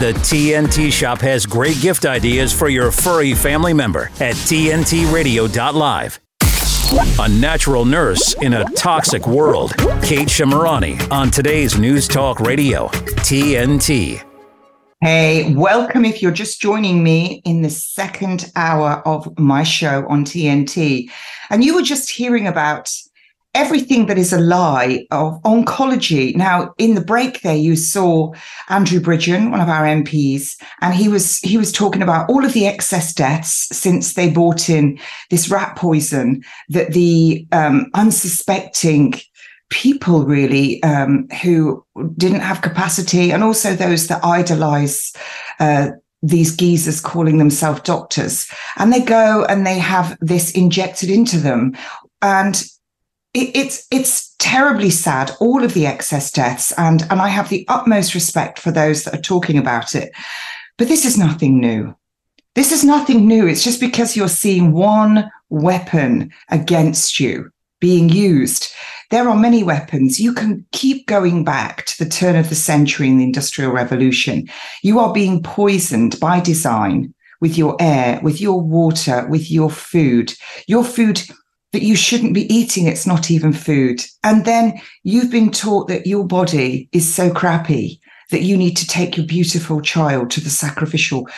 The TNT shop has great gift ideas for your furry family member at TNTRadio.live. A natural nurse in a toxic world. Kate Shemirani on today's News Talk Radio, TNT. Hey, welcome if you're just joining me in the second hour of my show on TNT. And you were just hearing about everything that is a lie of oncology. Now, in the break there, you saw Andrew Bridgen, one of our MPs, and he was he was talking about all of the excess deaths since they brought in this rat poison that the um, unsuspecting people really um, who didn't have capacity, and also those that idolize. Uh, these geezers calling themselves doctors and they go and they have this injected into them and it's it's terribly sad all of the excess deaths and and i have the utmost respect for those that are talking about it. But this is nothing new. This is nothing new. It's just because you're seeing one weapon against you being used. There are many weapons. You can keep going back to the turn of the century in the industrial revolution. You are being poisoned by design with your air with your water with your food. Your food that you shouldn't be eating it's not even food and then you've been taught that your body is so crappy that you need to take your beautiful child to the sacrificial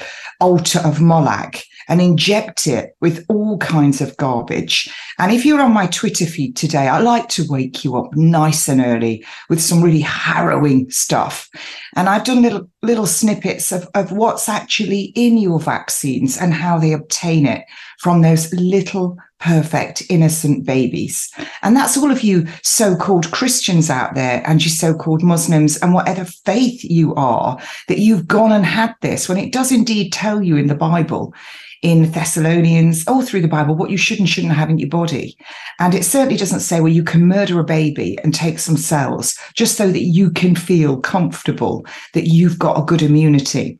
altar of Moloch and inject it with all kinds of garbage. And if you're on my Twitter feed today, I like to wake you up nice and early with some really harrowing stuff. And I've done little little snippets of, of what's actually in your vaccines and how they obtain it from those little perfect, innocent babies. And that's all of you so called Christians out there and you so called Muslims and whatever faith you are that you've gone and had this when it does indeed tell you in the Bible. In Thessalonians, all through the Bible, what you should and shouldn't have in your body. And it certainly doesn't say, well, you can murder a baby and take some cells just so that you can feel comfortable that you've got a good immunity.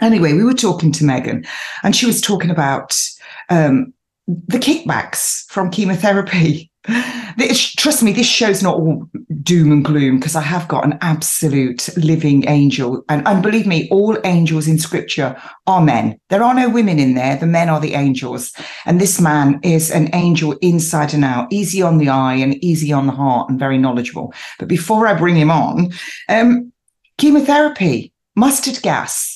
Anyway, we were talking to Megan and she was talking about um, the kickbacks from chemotherapy. This, trust me, this show's not all doom and gloom because I have got an absolute living angel. And, and believe me, all angels in scripture are men. There are no women in there. The men are the angels. And this man is an angel inside and out, easy on the eye and easy on the heart and very knowledgeable. But before I bring him on, um, chemotherapy, mustard gas,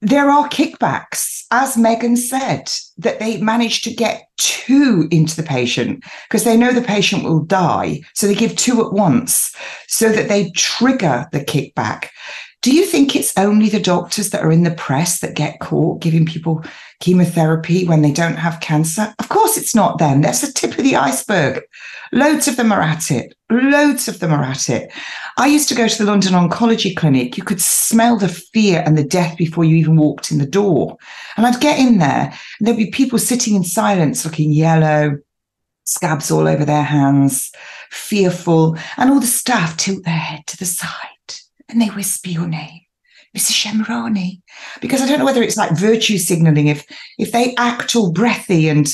there are kickbacks, as Megan said, that they manage to get two into the patient because they know the patient will die. So they give two at once so that they trigger the kickback. Do you think it's only the doctors that are in the press that get caught giving people chemotherapy when they don't have cancer? Of course, it's not them. That's the tip of the iceberg. Loads of them are at it. Loads of them are at it. I used to go to the London Oncology Clinic. You could smell the fear and the death before you even walked in the door. And I'd get in there, and there'd be people sitting in silence, looking yellow, scabs all over their hands, fearful, and all the staff tilt their head to the side and they whisper your name. Mrs. Shemirani, because I don't know whether it's like virtue signaling. If if they act all breathy and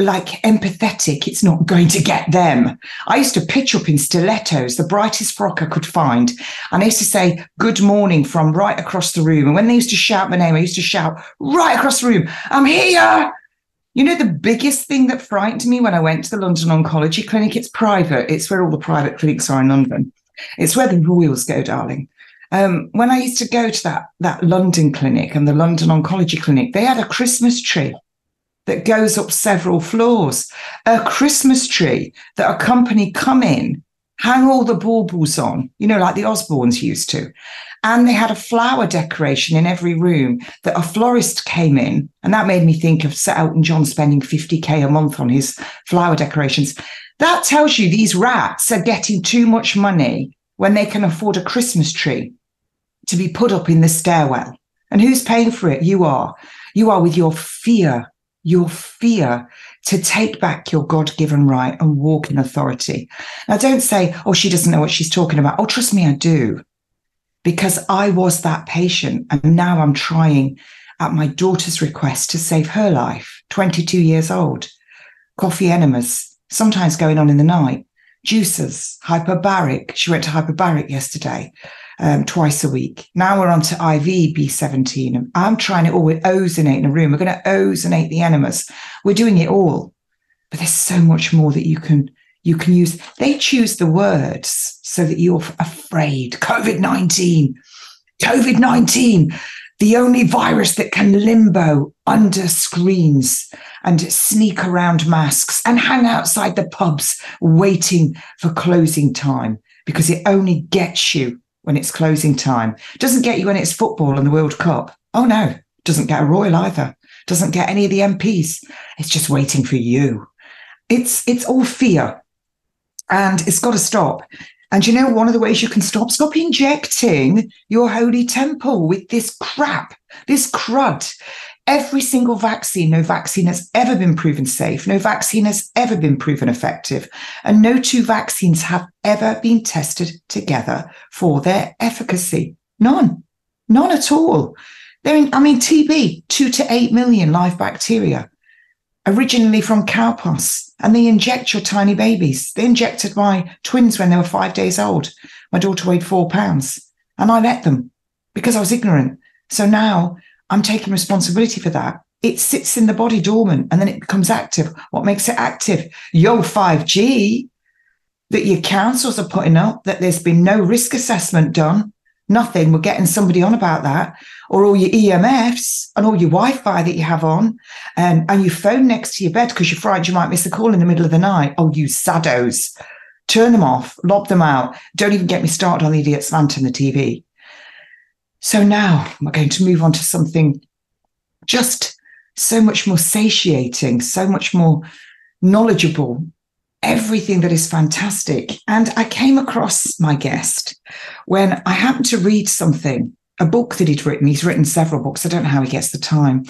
like empathetic, it's not going to get them. I used to pitch up in stilettos, the brightest frock I could find. And I used to say, Good morning from right across the room. And when they used to shout my name, I used to shout right across the room, I'm here. You know, the biggest thing that frightened me when I went to the London Oncology Clinic, it's private, it's where all the private clinics are in London. It's where the royals go, darling. Um, when I used to go to that, that London clinic and the London Oncology Clinic, they had a Christmas tree that goes up several floors, a Christmas tree that a company come in, hang all the baubles on, you know, like the Osbornes used to. And they had a flower decoration in every room that a florist came in. And that made me think of Sir Elton John spending 50K a month on his flower decorations. That tells you these rats are getting too much money when they can afford a Christmas tree to be put up in the stairwell. And who's paying for it? You are. You are with your fear your fear to take back your God given right and walk in authority. Now, don't say, oh, she doesn't know what she's talking about. Oh, trust me, I do. Because I was that patient. And now I'm trying at my daughter's request to save her life, 22 years old. Coffee enemas, sometimes going on in the night, juices, hyperbaric. She went to hyperbaric yesterday. Um, twice a week. Now we're on to IV B17. And I'm trying all with ozonate in a room. We're going to ozonate the enemas. We're doing it all. But there's so much more that you can you can use. They choose the words so that you're afraid. COVID 19, COVID 19, the only virus that can limbo under screens and sneak around masks and hang outside the pubs waiting for closing time because it only gets you when it's closing time. Doesn't get you when it's football and the World Cup. Oh no, doesn't get a royal either. Doesn't get any of the MPs. It's just waiting for you. It's it's all fear. And it's got to stop. And you know, one of the ways you can stop, stop injecting your holy temple with this crap, this crud. Every single vaccine, no vaccine has ever been proven safe. No vaccine has ever been proven effective. And no two vaccines have ever been tested together for their efficacy. None. None at all. They're in, I mean, TB, two to eight million live bacteria, originally from cow cowpox and they inject your tiny babies. They injected my twins when they were five days old. My daughter weighed four pounds, and I let them because I was ignorant. So now I'm taking responsibility for that. It sits in the body dormant and then it becomes active. What makes it active? Yo 5G that your councils are putting up, that there's been no risk assessment done nothing. We're getting somebody on about that, or all your EMFs and all your Wi-Fi that you have on, um, and and your phone next to your bed because you're frightened you might miss a call in the middle of the night. Oh, you saddos! Turn them off, lob them out. Don't even get me started on the idiot slant in the TV. So now we're going to move on to something just so much more satiating, so much more knowledgeable, everything that is fantastic. And I came across my guest when I happened to read something, a book that he'd written. He's written several books. I don't know how he gets the time,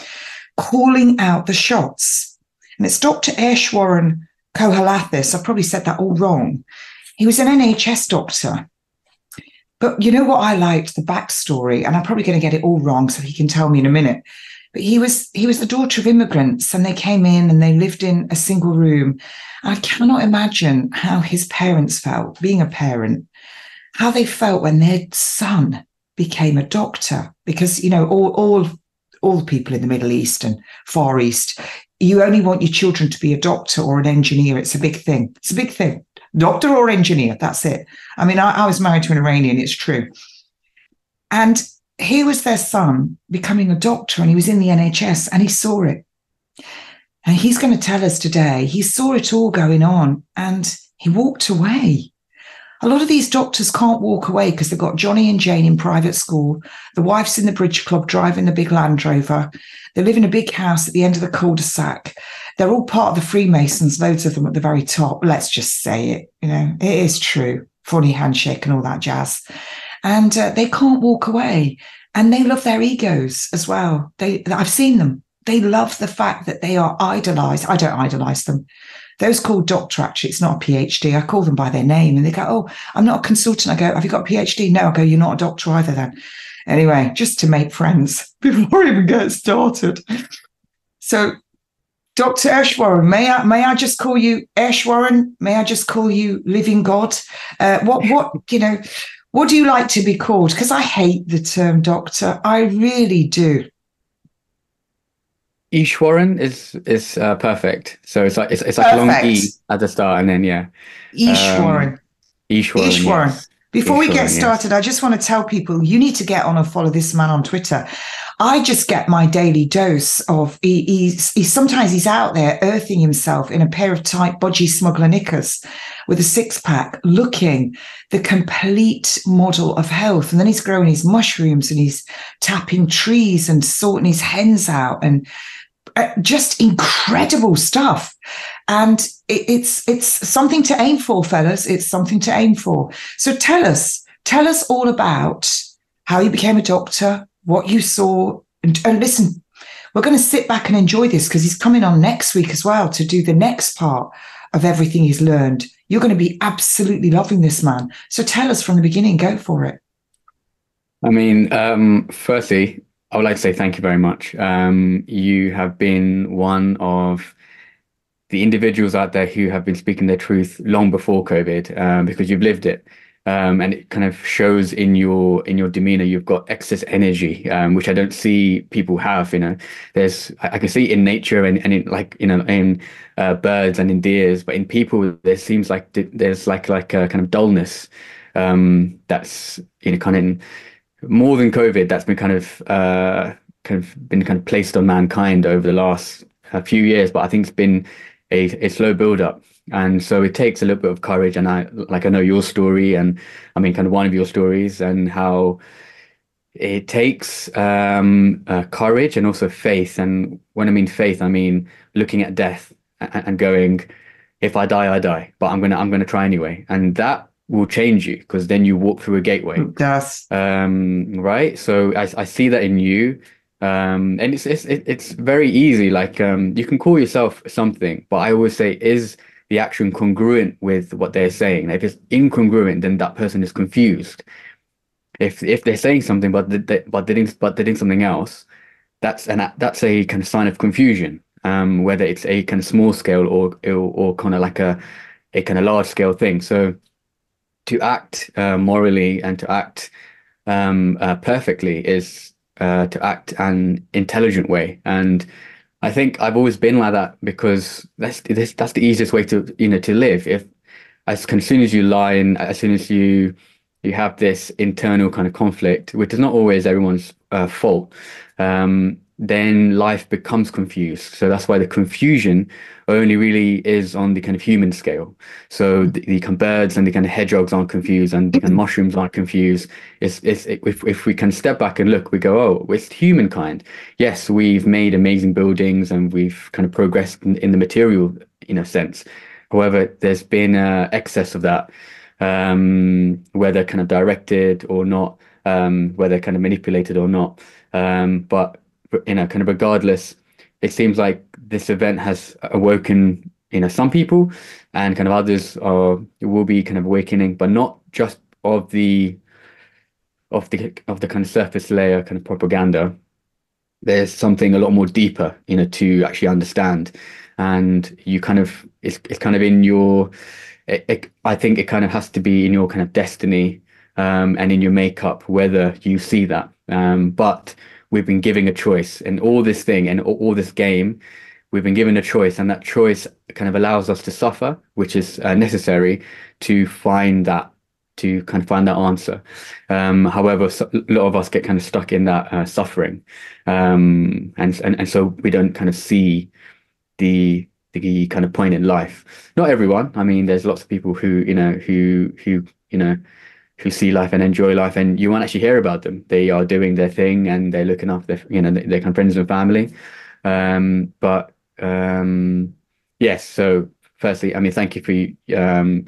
calling out the shots. And it's Dr. Eashwarran Kohilathas. I've probably said that all wrong. He was an NHS doctor. But you know what I liked? The backstory, and I'm probably going to get it all wrong, so he can tell me in a minute. But he was he was the daughter of immigrants, and they came in and they lived in a single room. I cannot imagine how his parents felt, being a parent, how they felt when their son became a doctor. Because you know, all all all people in the Middle East and Far East, you only want your children to be a doctor or an engineer. It's a big thing. It's a big thing. Doctor or engineer, that's it. I mean, I, I was married to an Iranian, it's true. And he was their son becoming a doctor and he was in the NHS and he saw it. And he's going to tell us today, he saw it all going on and he walked away. A lot of these doctors can't walk away because they've got Johnny and Jane in private school. The wife's in the bridge club driving the big Land Rover. They live in a big house at the end of the cul-de-sac. They're all part of the Freemasons, loads of them at the very top. Let's just say it. You know, it is true. Funny handshake and all that jazz and uh, they can't walk away. And they love their egos as well. They, I've seen them. They love the fact that they are idolized. I don't idolize them. Those called doctor, actually, it's not a PhD. I call them by their name and they go, Oh, I'm not a consultant. I go, Have you got a PhD? No, I go, You're not a doctor either then. Anyway, just to make friends before we even get started. So, Dr. Eashwarran, may I may I just call you Aishwaran? May I just call you Living God? Uh, what what you know? What do you like to be called? Because I hate the term doctor. I really do. Eashwarran is is uh, perfect. So it's like it's, it's like perfect. a long E at the start, and then yeah. Eashwarran. Um, Eashwarran. Eashwarran. Yes. Before we get started, yes. I just want to tell people you need to get on and follow this man on Twitter. I just get my daily dose of he, he's, he's sometimes he's out there earthing himself in a pair of tight budgie smuggler knickers with a six pack, looking the complete model of health. And then he's growing his mushrooms and he's tapping trees and sorting his hens out and uh, just incredible stuff. And it, it's it's something to aim for, fellas. It's something to aim for. So tell us, tell us all about how you became a doctor, what you saw, and, and listen. We're going to sit back and enjoy this because he's coming on next week as well to do the next part of everything he's learned. You're going to be absolutely loving this man. So tell us from the beginning. Go for it. I mean, um, firstly, I would like to say thank you very much. Um, you have been one of the individuals out there who have been speaking their truth long before COVID, um, because you've lived it. Um, and it kind of shows in your in your demeanor. You've got excess energy, um, which I don't see people have. You know, there's I, can see in nature and, and in like you know in uh, birds and in deers, but in people there seems like there's like like a kind of dullness um, that's you know kind of more than COVID. That's been kind of uh, kind of been kind of placed on mankind over the last uh, few years, but I think it's been a, a slow build up and so it takes a little bit of courage and i like i know your story and i mean kind of one of your stories and how it takes um, uh, courage and also faith. And when i mean faith i mean looking at death and, and going if i die i die but i'm gonna i'm gonna try anyway. And that will change you because then you walk through a gateway. Yes. Um, right? So I, I see that in you. Um, and it's it's it's very easy like um, you can call yourself something but i always say is the action congruent with what they're saying. If it's incongruent, then that person is confused. If if they're saying something but they, but they didn't but they did something else, that's an that's a kind of sign of confusion. Um, whether it's a kind of small scale or or, or kind of like a a kind of large scale thing. So to act uh, morally and to act um, uh, perfectly is uh, to act an intelligent way and I think I've always been like that because that's that's, the easiest way to you know to live. If as, as soon as you lie and as soon as you you have this internal kind of conflict, which is not always everyone's uh, fault, um, then life becomes confused. So that's why the confusion only really is on the kind of human scale. So the, the kind of birds and the kind of hedgehogs aren't confused and the kind of mushrooms aren't confused. It's, it's, if, if we can step back and look, we go, oh, it's humankind. Yes, we've made amazing buildings and we've kind of progressed in, in the material, you know, sense. However, there's been uh, excess of that, um, whether kind of directed or not, um, whether kind of manipulated or not. Um, but you know, kind of regardless, it seems like this event has awoken, you know, some people and kind of others are will be kind of awakening, but not just of the of the of the kind of surface layer kind of propaganda. There's something a lot more deeper, you know, to actually understand. And you kind of it's it's kind of in your it, it, I think it kind of has to be in your kind of destiny um, and in your makeup whether you see that. Um, but we've been giving a choice and all this thing and all, all, this game we've been given a choice and that choice kind of allows us to suffer which is uh, necessary to find that to kind of find that answer. Um, however so, a lot of us get kind of stuck in that uh, suffering. Um, and, and and so we don't kind of see the the kind of point in life. Not everyone. I mean there's lots of people who you know who who you know who see life and enjoy life and you won't actually hear about them. They are doing their thing and they're looking after their you know their kind of friends and family. Um, but um, yes so firstly i mean thank you for um,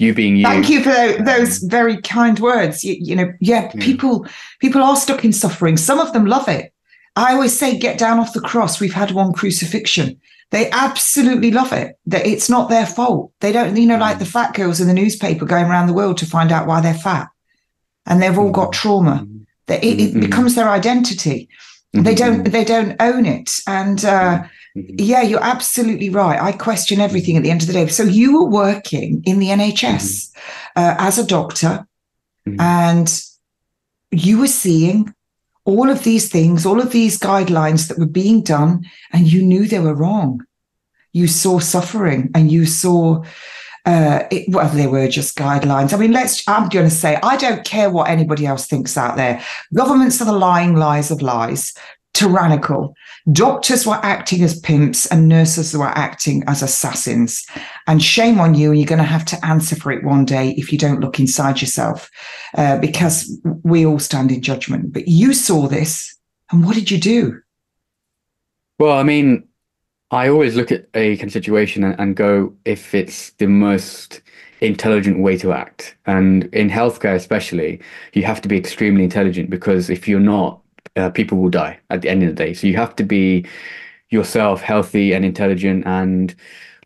you being you. Thank you for those um, very kind words. You, you know yeah, yeah. people people are stuck in suffering. Some of them love it. I always say get down off the cross. We've had one crucifixion they absolutely love it. That it's not their fault. They don't, you know, like the fat girls in the newspaper going around the world to find out why they're fat, and they've all got mm-hmm. trauma. That it, it, mm-hmm. becomes their identity. They don't. Mm-hmm. They don't own it. And uh, yeah, you're absolutely right. I question everything at the end of the day. So you were working in the NHS uh, as a doctor, and you were seeing all of these things, all of these guidelines that were being done, and you knew they were wrong. You saw suffering and you saw, uh, it, well, they were just guidelines. I mean, let's, I'm going to say, I don't care what anybody else thinks out there. Governments are the lying lies of lies tyrannical. Doctors were acting as pimps and nurses were acting as assassins. And shame on you. You're going to have to answer for it one day if you don't look inside yourself, uh, because we all stand in judgment. But you saw this. And what did you do? Well, I mean, I always look at a situation and, and go if it's the most intelligent way to act. And in healthcare, especially, you have to be extremely intelligent because if you're not, uh, people will die at the end of the day. So you have to be yourself healthy and intelligent and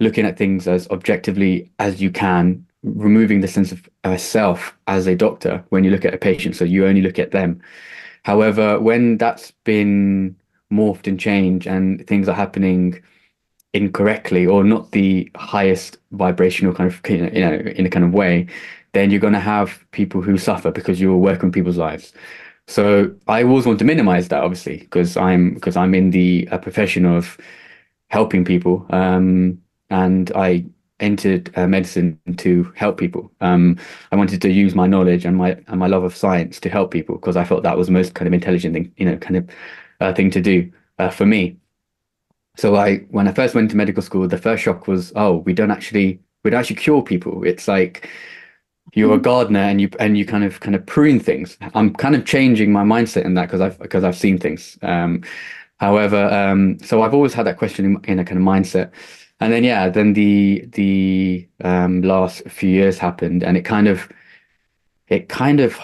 looking at things as objectively as you can, removing the sense of uh, self as a doctor when you look at a patient. So you only look at them. However, when that's been morphed and changed and things are happening incorrectly or not the highest vibrational kind of you know in a kind of way then you're going to have people who suffer because you're working people's lives. So I always want to minimize that, obviously, because I'm because I'm in the uh, profession of helping people, um, and I entered uh, medicine to help people. Um, I wanted to use my knowledge and my and my love of science to help people because I felt that was the most kind of intelligent thing, you know, kind of uh, thing to do uh, for me. So I, when I first went to medical school, the first shock was, oh, we don't actually we don't actually cure people. It's like you're a mm-hmm. gardener and you and you kind of kind of prune things. I'm kind of changing my mindset in that because I've because I've seen things. Um, however, um, so I've always had that question in, in, a kind of mindset, and then yeah, then the the um, last few years happened, and it kind of it kind of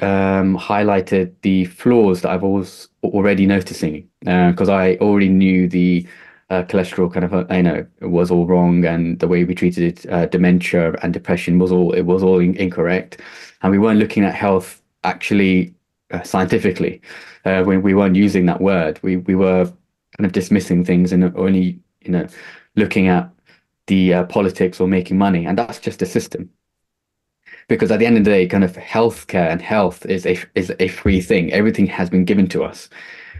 um, highlighted the flaws that I've always already noticing because uh, I already knew the uh, cholesterol kind of uh, you know was all wrong and the way we treated it, uh, dementia and depression was all it was all in- incorrect. And we weren't looking at health actually uh, scientifically uh, when we weren't using that word. We we were kind of dismissing things and only you know looking at the uh, politics or making money. And that's just a system. Because at the end of the day kind of healthcare and health is a is a free thing. Everything has been given to us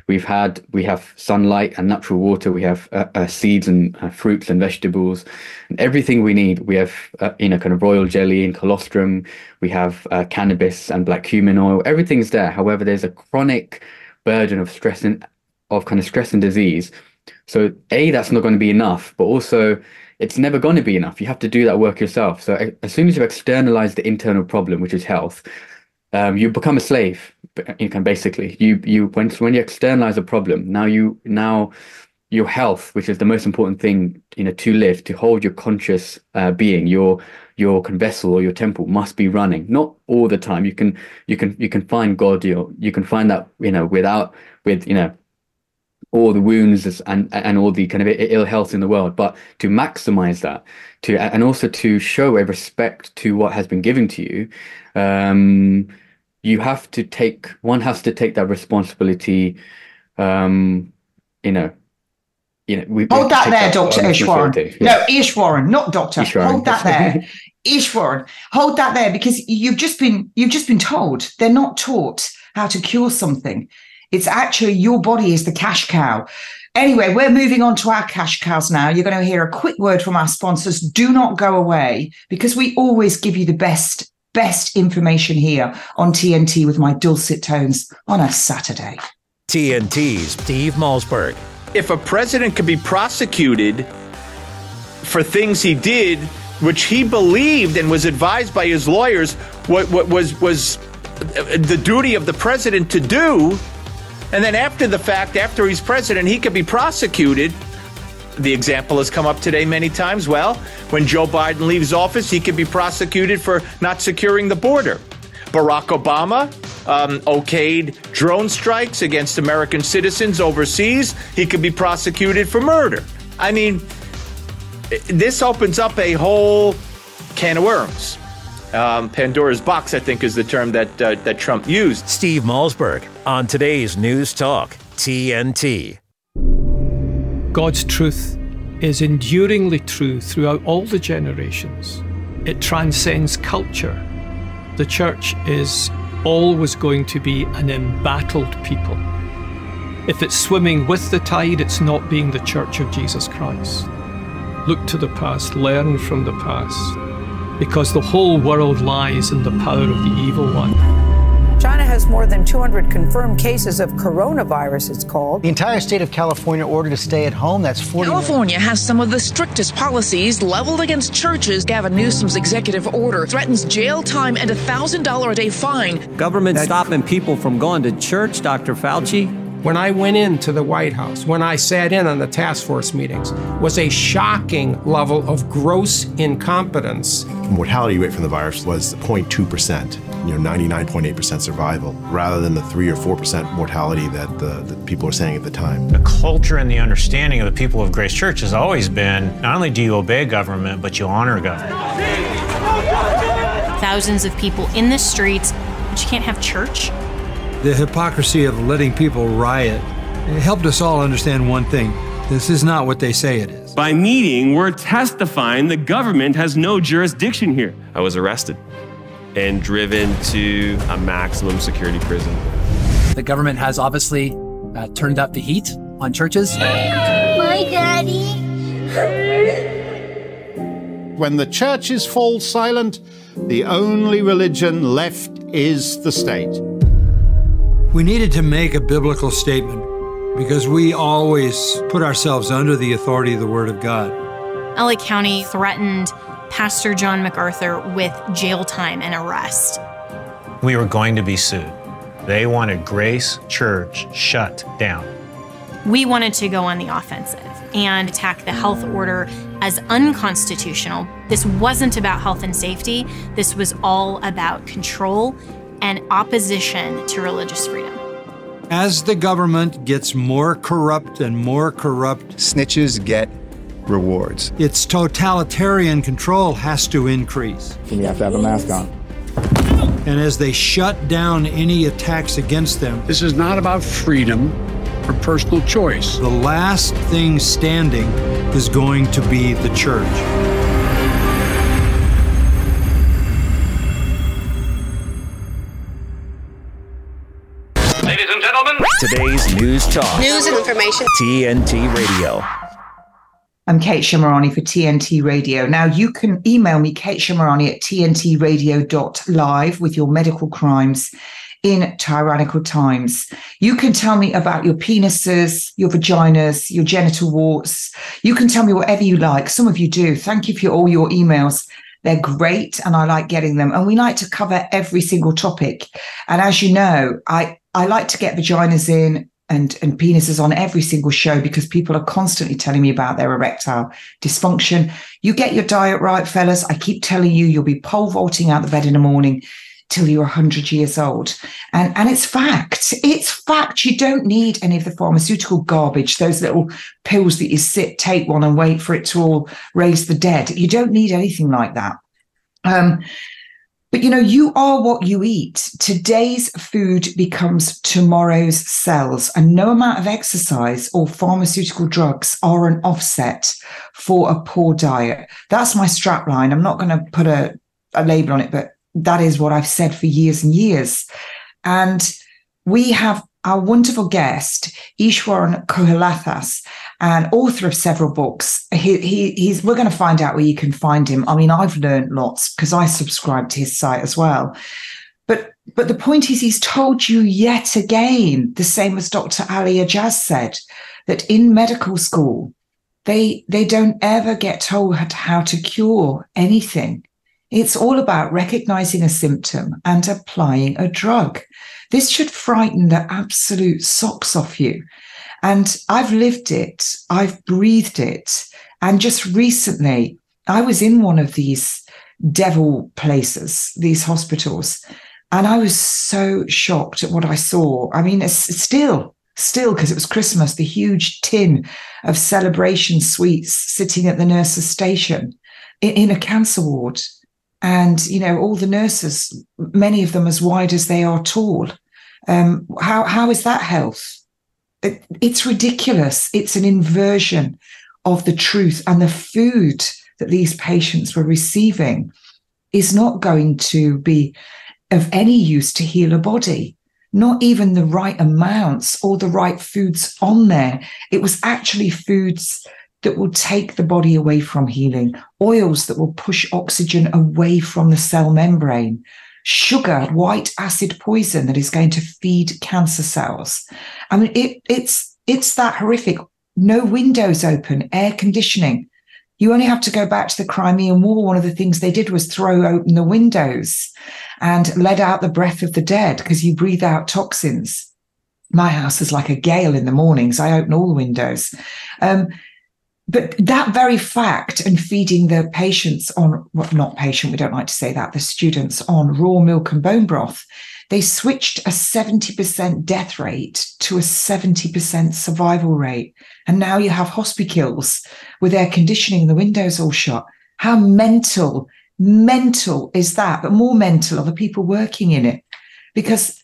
We've had we have sunlight and natural water. We have uh, uh, seeds and uh, fruits and vegetables, and everything we need. We have uh, you know kind of royal jelly and colostrum. We have uh, cannabis and black cumin oil. Everything's there. However, there's a chronic burden of stress and of kind of stress and disease. So a that's not going to be enough, but also it's never going to be enough. You have to do that work yourself. So as soon as you externalize the internal problem, which is health, um, you become a slave. You can basically you you when when you externalize a problem, now you now your health, which is the most important thing, you know, to live, to hold your conscious uh, being, your your vessel or your temple must be running. Not all the time. You can you can you can find God. You you can find that you know without with you know all the wounds and and all the kind of ill health in the world, but to maximize that, to and also to show a respect to what has been given to you. Um, you have to take one has to take that responsibility um you know you know we hold that there dr eashwarran no eashwarran not doctor. Eashwarran. hold that there. Eashwarran hold that there because you've just been you've just been told. They're not taught how to cure something. It's actually your body is the cash cow. Anyway, we're moving on to our cash cows now. You're going to hear a quick word from our sponsors. Do not go away because we always give you the best best information here on TNT with my dulcet tones on a Saturday. TNT's Steve Malzberg. If a president could be prosecuted for things he did, which he believed and was advised by his lawyers, what, what was was uh, the duty of the president to do, and then after the fact, after he's president, he could be prosecuted the example has come up today many times. Well, when Joe Biden leaves office, he could be prosecuted for not securing the border. Barack Obama um, okayed drone strikes against American citizens overseas. He could be prosecuted for murder. I mean, this opens up a whole can of worms. Um, Pandora's box, I think, is the term that uh, that Trump used. Steve Malzberg on today's News Talk TNT. God's truth is enduringly true throughout all the generations. It transcends culture. The church is always going to be an embattled people. If it's swimming with the tide, it's not being the church of Jesus Christ. Look to the past, learn from the past, because the whole world lies in the power of the evil one. China has more than 200 confirmed cases of coronavirus, it's called. The entire state of California ordered to stay at home. That's 40. California has some of the strictest policies leveled against churches. Gavin Newsom's executive order threatens jail time and a $1,000 a day fine. Government stopping people from going to church, Dr. Fauci. When I went into the White House, when I sat in on the task force meetings, was a shocking level of gross incompetence. Mortality rate from the virus was 0.2% you know 99.8% survival rather than the 3 or 4% mortality that the, the people were saying at the time. The culture and the understanding of the people of Grace Church has always been not only do you obey government, but you honor government. Thousands of people in the streets, but you can't have church. The hypocrisy of letting people riot it helped us all understand one thing. This is not what they say it is. By meeting, we're testifying the government has no jurisdiction here. I was arrested and driven to a maximum security prison. The government has obviously uh, turned up the heat on churches. My daddy. When the churches fall silent, the only religion left is the state. We needed to make a biblical statement because we always put ourselves under the authority of the Word of God. LA County threatened Pastor John MacArthur with jail time and arrest. We were going to be sued. They wanted Grace Church shut down. We wanted to go on the offensive and attack the health order as unconstitutional. This wasn't about health and safety, this was all about control and opposition to religious freedom. As the government gets more corrupt and more corrupt, snitches get rewards. Its totalitarian control has to increase. You have to have a mask on. And as they shut down any attacks against them, this is not about freedom or personal choice. The last thing standing is going to be the church. Ladies and gentlemen, today's news talk. News and information. TNT Radio. I'm Kate Shemirani for TNT Radio. Now you can email me, Kate Shemirani at tntradio.live with your medical crimes in tyrannical times. You can tell me about your penises, your vaginas, your genital warts. You can tell me whatever you like. Some of you do. Thank you for all your emails. They're great and I like getting them. And we like to cover every single topic. And as you know, I, I like to get vaginas in and, and penises on every single show because people are constantly telling me about their erectile dysfunction. You get your diet right, fellas. I keep telling you, you'll be pole vaulting out the bed in the morning till you're 100 years old. And, and it's fact. It's fact. You don't need any of the pharmaceutical garbage, those little pills that you sit, take one and wait for it to all raise the dead. You don't need anything like that. Um, but you know, you are what you eat. Today's food becomes tomorrow's cells, and no amount of exercise or pharmaceutical drugs are an offset for a poor diet. That's my strap line. I'm not going to put a, a label on it, but that is what I've said for years and years. And we have our wonderful guest, Eashwarran Kohilathas, and author of several books. He, he, he's, we're going to find out where you can find him. I mean, I've learned lots because I subscribe to his site as well. But, but the point is, he's told you yet again, the same as Dr. Ali Ajaz said, that in medical school, they, they don't ever get told how to cure anything. It's all about recognizing a symptom and applying a drug. This should frighten the absolute socks off you. And I've lived it, I've breathed it. And just recently, I was in one of these devil places, these hospitals, and I was so shocked at what I saw. I mean, it's still, still, because it was Christmas, the huge tin of celebration sweets sitting at the nurse's station in, in a cancer ward and you know all the nurses many of them as wide as they are tall um, how how is that health it's ridiculous. It's an inversion of the truth. And the food that these patients were receiving is not going to be of any use to heal a body not even the right amounts or the right foods on there. It was actually foods that will take the body away from healing, oils that will push oxygen away from the cell membrane, sugar, white acid poison that is going to feed cancer cells. I mean, it, it's it's that horrific. No windows open, air conditioning. You only have to go back to the Crimean War. One of the things they did was throw open the windows and let out the breath of the dead because you breathe out toxins. My house is like a gale in the mornings. I open all the windows. Um, but that very fact and feeding the patients on well, not patient we don't like to say that the students on raw milk and bone broth they switched a 70% death rate to a 70% survival rate. And now you have hospitals with air conditioning and the windows all shut. How mental mental is that? But more mental are the people working in it. Because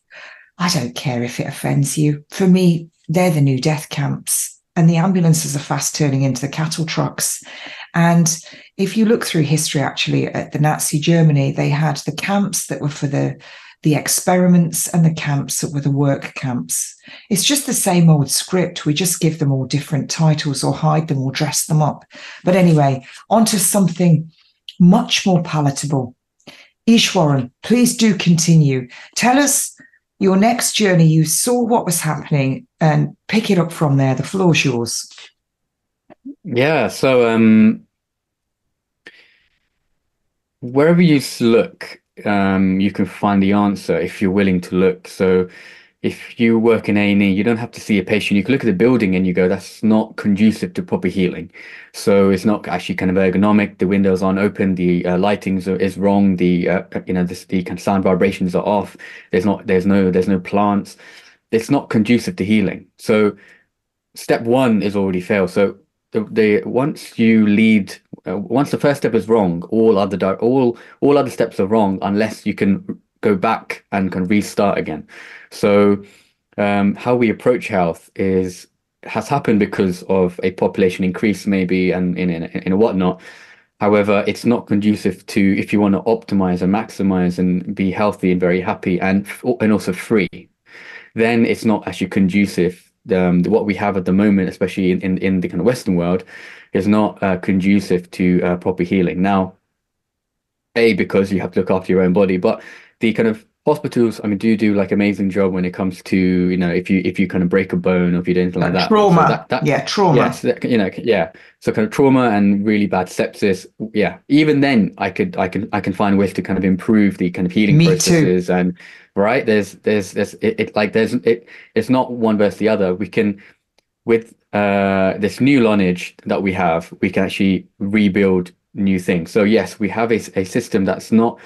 i don't care if it offends you. For me they're the new death camps and the ambulances are fast turning into the cattle trucks. And if you look through history, actually, at the Nazi Germany, they had the camps that were for the the experiments and the camps that were the work camps. It's just the same old script. We just give them all different titles or hide them or dress them up. But anyway, onto something much more palatable. Eashwarran, please do continue. Tell us your next journey. You saw what was happening and pick it up from there. The floor's yours. Yeah. So, um, wherever you look, um, you can find the answer if you're willing to look. So if you work in A&E, you don't have to see a patient. You can look at the building and you go, that's not conducive to proper healing. So it's not actually kind of ergonomic. The windows aren't open. The uh, lighting is wrong. The uh, you know this, the kind of sound vibrations are off. There's not there's no there's no plants. It's not conducive to healing. So step one is already failed. So the, the once you lead uh, once the first step is wrong all other all all other steps are wrong unless you can go back and can restart again so um, how we approach health is has happened because of a population increase maybe and in in, in whatnot however it's not conducive to if you want to optimize and maximize and be healthy and very happy and and also free then it's not actually conducive um, what we have at the moment, especially in, in, in the kind of Western world, is not uh, conducive to uh, proper healing. Now, a because you have to look after your own body, but the kind of hospitals, I mean, do do like amazing job when it comes to you know if you if you kind of break a bone or if you do anything like that. Trauma, so that, that, yeah, trauma. Yes, yeah, so you know, yeah. So kind of trauma and really bad sepsis. Yeah, even then, I could I can I can find ways to kind of improve the kind of healing Me processes too. and right there's there's there's it, it like there's it it's not one versus the other we can with uh this new knowledge that we have we can actually rebuild new things so yes we have a, a system that's not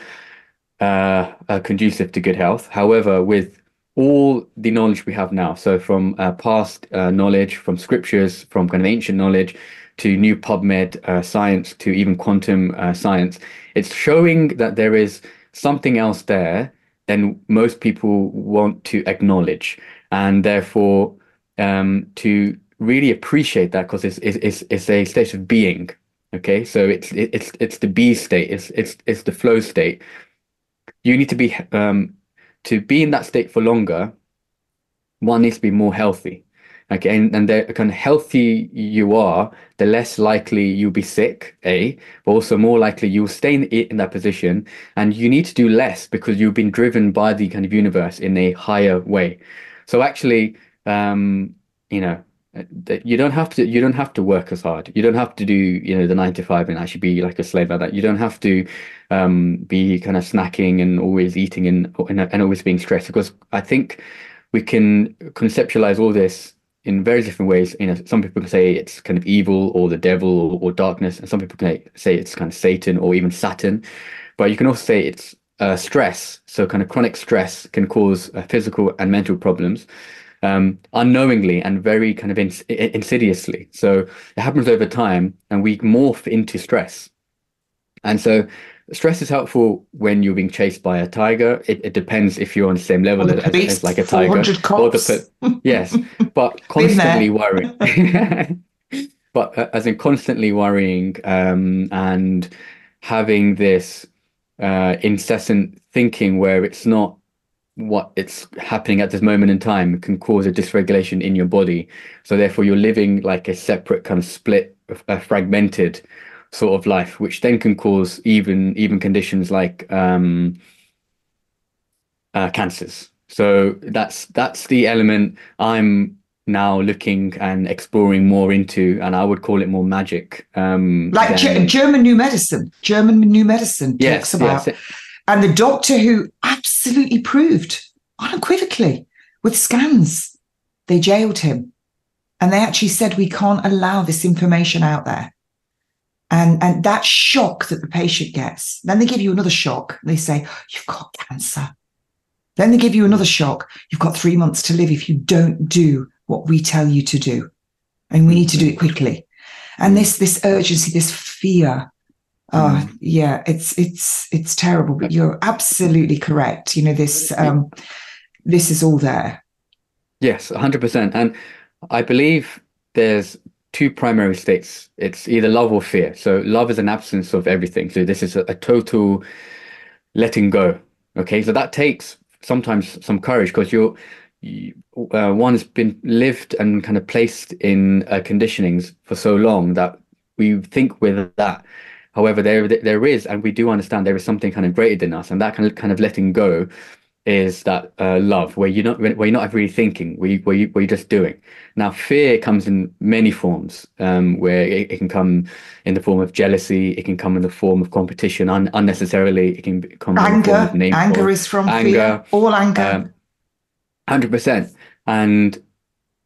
uh, conducive to good health however with all the knowledge we have now so from uh, past uh, knowledge from scriptures from kind of ancient knowledge to new pubmed uh, science to even quantum uh, science it's showing that there is something else there than most people want to acknowledge, and therefore um, to really appreciate that because it's, it's it's a state of being. Okay, so it's it's it's the be state. It's it's it's the flow state. You need to be um, to be in that state for longer. One needs to be more healthy. Okay, and, and the kind of healthy you are, the less likely you'll be sick, A, but also more likely you'll stay in, in that position. And you need to do less because you've been driven by the kind of universe in a higher way. So actually, um, you know, you don't have to you don't have to work as hard you don't have to do you know the nine to five and actually be like a slave like that you don't have to um, be kind of snacking and always eating and, and and always being stressed because i think we can conceptualize all this in very different ways. You know, some people can say it's kind of evil or the devil or, or darkness, and some people can say it's kind of Satan or even Saturn. But you can also say it's uh, stress. So, kind of chronic stress can cause uh, physical and mental problems um, unknowingly and very kind of ins- insidiously. So, it happens over time, and we morph into stress. And so, stress is helpful when you're being chased by a tiger. It, it depends if you're on the same level the as, as, like a tiger. Or the yes, but constantly worrying. but uh, as in constantly worrying um, and having this uh, incessant thinking where it's not what it's happening at this moment in time can cause a dysregulation in your body. So therefore, you're living like a separate kind of split, a fragmented sort of life, which then can cause even even conditions like um, uh, cancers. So that's that's the element I'm now looking and exploring more into, and I would call it more magic. Um, like than... German New Medicine, German New Medicine yes, talks about, yes. And the doctor who absolutely proved unequivocally with scans, they jailed him, and they actually said we can't allow this information out there. And and that shock that the patient gets then they give you another shock. They say you've got cancer. Then they give you another shock. You've got three months to live if you don't do what we tell you to do. And we need to do it quickly. And this this urgency this fear oh yeah it's it's it's terrible but you're absolutely correct you know this um this is all there yes 100% and i believe there's two primary states. It's either love or fear. So love is an absence of everything. So this is a, a total letting go. Okay, so that takes sometimes some courage because you're you, uh, one has been lived and kind of placed in uh, conditionings for so long that we think with that. However, there there is, and we do understand there is something kind of greater than us, and that kind of kind of letting go is that uh, love where you're not where you're not really thinking, where you, where, you, where you're just doing. Now, fear comes in many forms, um, where it, it, can come in the form of jealousy, it can come in the form of competition un- unnecessarily, it can come anger. anger is from anger, fear. All anger. Um, Hundred percent. And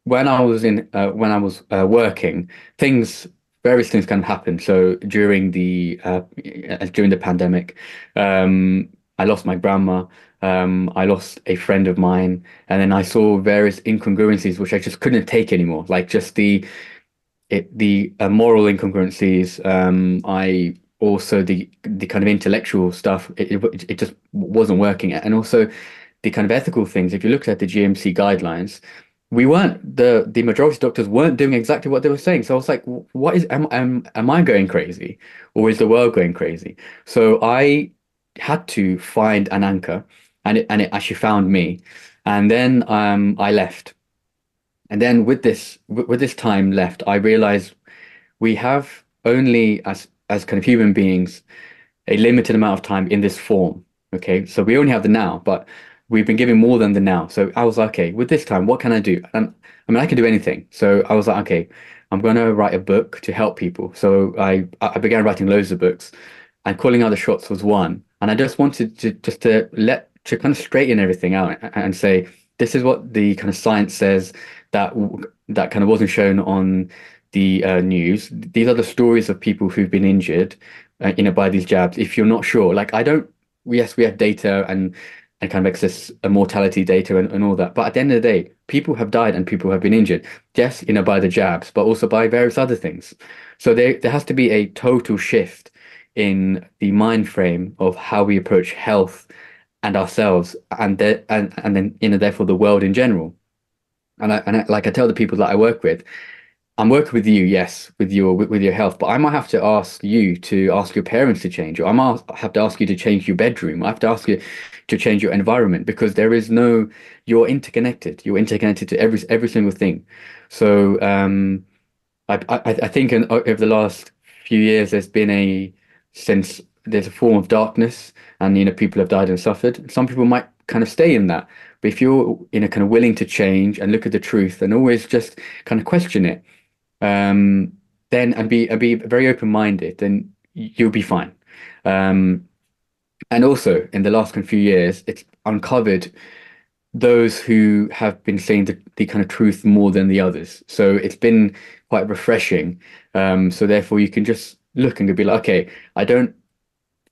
when I was in uh, when I was uh, working, things various things can happen. So during the uh, during the pandemic, um, I lost my grandma. Um, I lost a friend of mine, and then I saw various incongruencies which I just couldn't take anymore. Like just the it the uh, moral incongruencies. Um, I also the the kind of intellectual stuff. It, it, it just wasn't working, and also the kind of ethical things. If you looked at the GMC guidelines, we weren't the the majority of doctors weren't doing exactly what they were saying. So I was like, what is am am am I going crazy, or is the world going crazy? So I had to find an anchor, and it and it actually found me, and then um I left, and then with this with this time left, I realized we have only as as kind of human beings a limited amount of time in this form. Okay, so we only have the now, but we've been given more than the now. So I was like, okay, with this time, what can I do? And I mean, I can do anything. So I was like, okay, I'm going to write a book to help people. So I I began writing loads of books, and calling out the shots was one. And I just wanted to just to let to kind of straighten everything out and say this is what the kind of science says that that kind of wasn't shown on the uh, news. These are the stories of people who've been injured, uh, you know, by these jabs. If you're not sure, like I don't. Yes, we have data and and kind of excess mortality data and, and all that. But at the end of the day, people have died and people have been injured, Yes, you know by the jabs, but also by various other things. So there there has to be a total shift in the mind frame of how we approach health and ourselves, and the, and and then you know therefore the world in general. And I, and I, like I tell the people that I work with, I'm working with you, yes, with your with, with, your health, but I might have to ask you to ask your parents to change, or I might have to ask you to change your bedroom. I have to ask you to change your environment because there is no you're interconnected. You're interconnected to every every single thing. So um i i, I think in, over the last few years there's been a sense there's a form of darkness and you know people have died and suffered. Some people might kind of stay in that. But if you're you know kind of willing to change and look at the truth and always just kind of question it um then and be and be very open-minded then you'll be fine. Um and also in the last few years, it's uncovered those who have been saying the, the kind of truth more than the others. So it's been quite refreshing. Um, so therefore, you can just look and be like, okay, I don't.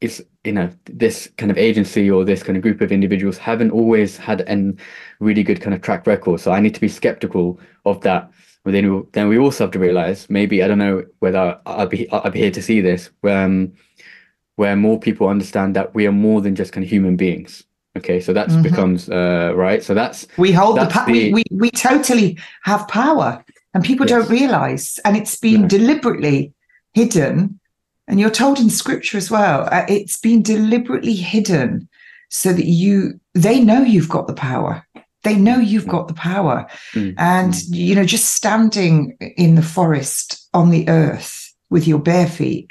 It's you know this kind of agency or this kind of group of individuals haven't always had a really good kind of track record. So I need to be skeptical of that. But then, then we also have to realize maybe I don't know whether I'll be I'll be here to see this. Um, where more people understand that we are more than just kind of human beings. Okay, so that mm-hmm. becomes uh, right. So that's we hold that's the, power. We, we we totally have power, and people yes. don't realize, and it's been deliberately hidden. And you're told in scripture as well, uh, it's been deliberately hidden so that you they know you've got the power. They know you've got the power, mm-hmm. and you know just standing in the forest on the earth with your bare feet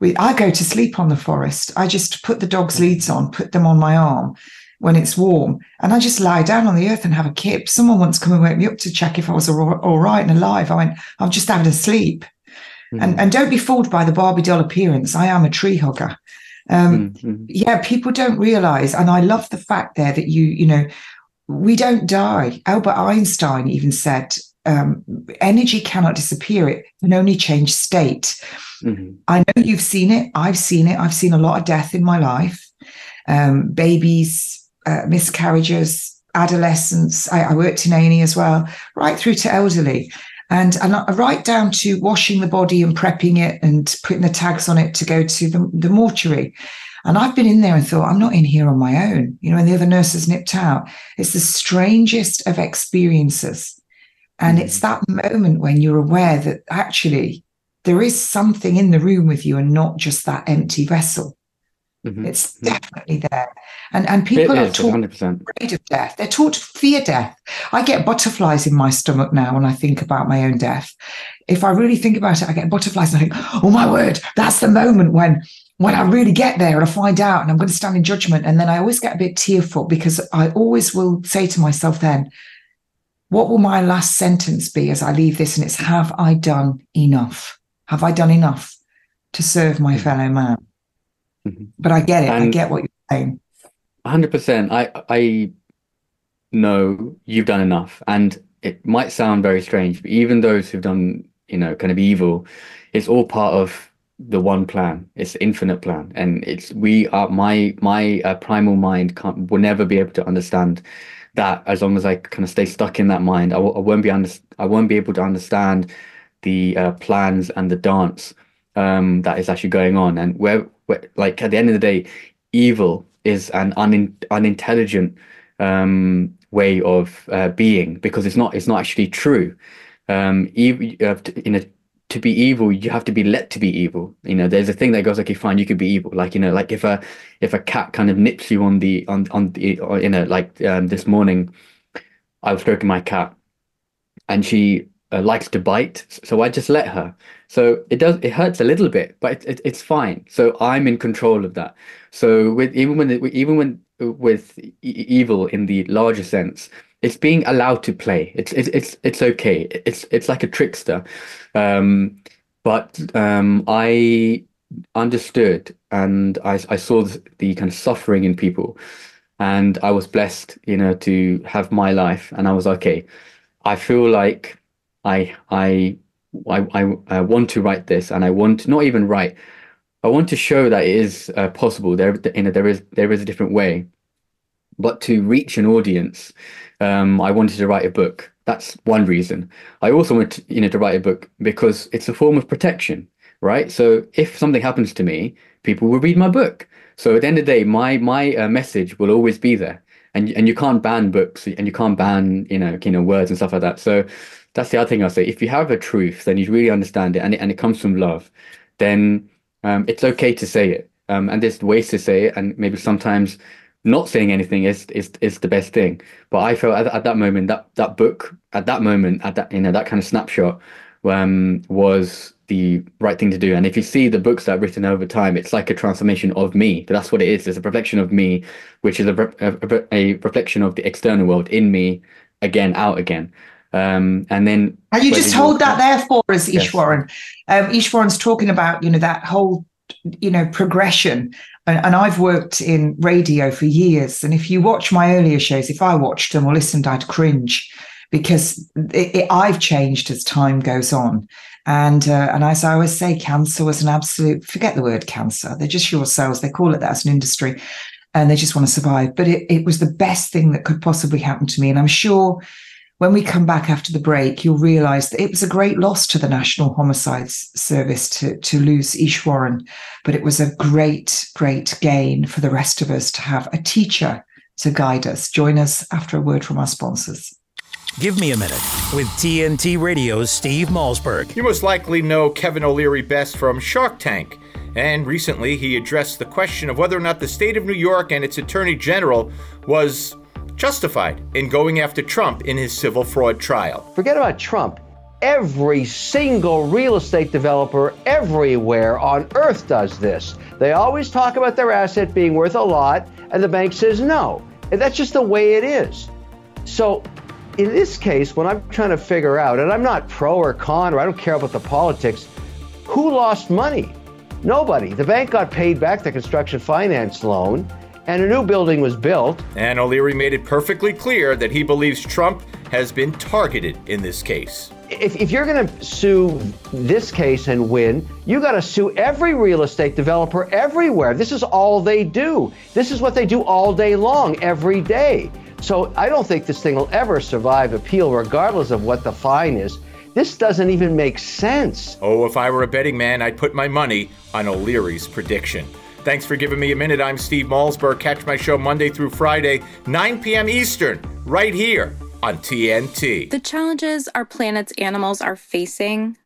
we, I go to sleep on the forest. I just put the dog's leads on, put them on my arm when it's warm, and I just lie down on the earth and have a kip. Someone once come and wake me up to check if I was all, all right and alive. I went, I'm just having a sleep. Mm-hmm. And, and don't be fooled by the Barbie doll appearance. I am a tree hugger. Um, mm-hmm. Yeah, people don't realize, and I love the fact there that you, you know, we don't die. Albert Einstein even said, um, energy cannot disappear; it can only change state. Mm-hmm. I know you've seen it. I've seen it. I've seen a lot of death in my life. Um, babies, uh, miscarriages, adolescents. I, I worked in A&E as well, right through to elderly. And, and right down to washing the body and prepping it and putting the tags on it to go to the, the mortuary. And I've been in there and thought, I'm not in here on my own. You know, and the other nurses nipped out. It's the strangest of experiences And it's that moment when you're aware that actually there is something in the room with you and not just that empty vessel. Mm-hmm. It's definitely there. And and people It are taught 100%. afraid of death. They're taught to fear death. I get butterflies in my stomach now when I think about my own death. If I really think about it, I get butterflies and I think, oh my word, that's the moment when when I really get there and I find out and I'm going to stand in judgment. And then I always get a bit tearful because I always will say to myself then, what will my last sentence be as I leave this? And it's have I done enough? Have I done enough to serve my fellow man? But I get it. I get what you're saying. Hundred percent. I I know you've done enough, and it might sound very strange, but even those who've done, you know, kind of evil, it's all part of the one plan. It's infinite plan, and it's we are my my uh, primal mind can't will never be able to understand that as long as I kind of stay stuck in that mind. I, w- I won't be under, I won't be able to understand the uh, plans and the dance um, that is actually going on, and where, where like at the end of the day, evil is an unin unintelligent um, way of uh, being because it's not it's not actually true. Um, have to, you know, to be evil, you have to be let to be evil. You know, there's a thing that goes, okay, fine, you could be evil. Like you know, like if a if a cat kind of nips you on the on on the or, you know, like um, this morning, I was stroking my cat, and she uh, likes to bite, so I just let her. So it does it hurts a little bit, but it, it, it's fine. So I'm in control of that. So with even when even when with e- evil in the larger sense, it's being allowed to play. It's it's it's it's okay. It's it's like a trickster. Um, but um, I understood and I I saw the, the kind of suffering in people, and I was blessed, you know, to have my life. And I was okay. I feel like I I I I, want to write this, and I want not even write. I want to show that it is uh, possible. There, you know, there is there is a different way. But to reach an audience, um, I wanted to write a book. That's one reason. I also want to, you know, to write a book because it's a form of protection, right? So if something happens to me, people will read my book. So at the end of the day, my my uh, message will always be there, and and you can't ban books, and you can't ban you know you know words and stuff like that. So that's the other thing I'll say. If you have a truth, then you really understand it, and it, and it comes from love, then um, it's okay to say it. Um, and there's ways to say it, and maybe sometimes not saying anything is is is the best thing. But I felt at, at that moment that that book at that moment at that you know that kind of snapshot um, was the right thing to do. And if you see the books that I've written over time, it's like a transformation of me. That's what it is. It's a reflection of me, which is a, a, a- a reflection of the external world in me, again, out again. Um, and then And you just hold that there for us, Yes. Eashwarran. Um, Eashwarran's talking about, you know, that whole, you know, progression. And, and I've worked in radio for years. And if you watch my earlier shows, if I watched them or listened, I'd cringe because it, it, I've changed as time goes on. And uh, and as I always say, cancer was an absolute forget the word cancer. They're just your cells. They call it that as an industry, and they just want to survive. But it, it was the best thing that could possibly happen to me. And I'm sure when we come back after the break, you'll realize that it was a great loss to the National Homicides Service to, to lose Eashwarran, but it was a great, great gain for the rest of us to have a teacher to guide us. Join us after a word from our sponsors. Give me a minute with TNT Radio's Steve Malzberg. You most likely know Kevin O'Leary best from Shark Tank. And recently, he addressed the question of whether or not the state of New York and its attorney general was justified in going after Trump in his civil fraud trial. Forget about Trump. Every single real estate developer everywhere on earth does this. They always talk about their asset being worth a lot, and the bank says no. And that's just the way it is. So, in this case, when I'm trying to figure out, and I'm not pro or con, or I don't care about the politics, who lost money? Nobody. The bank got paid back the construction finance loan, and a new building was built. And O'Leary made it perfectly clear that he believes Trump has been targeted in this case. If, if you're going to sue this case and win, you got to sue every real estate developer everywhere. This is all they do. This is what they do all day long, every day. So I don't think this thing will ever survive appeal, regardless of what the fine is. This doesn't even make sense. Oh, if I were a betting man, I'd put my money on O'Leary's prediction. Thanks for giving me a minute. I'm Steve Malzberg. Catch my show Monday through Friday, 9 p.m. Eastern, right here on TNT. The challenges our planet's animals are facing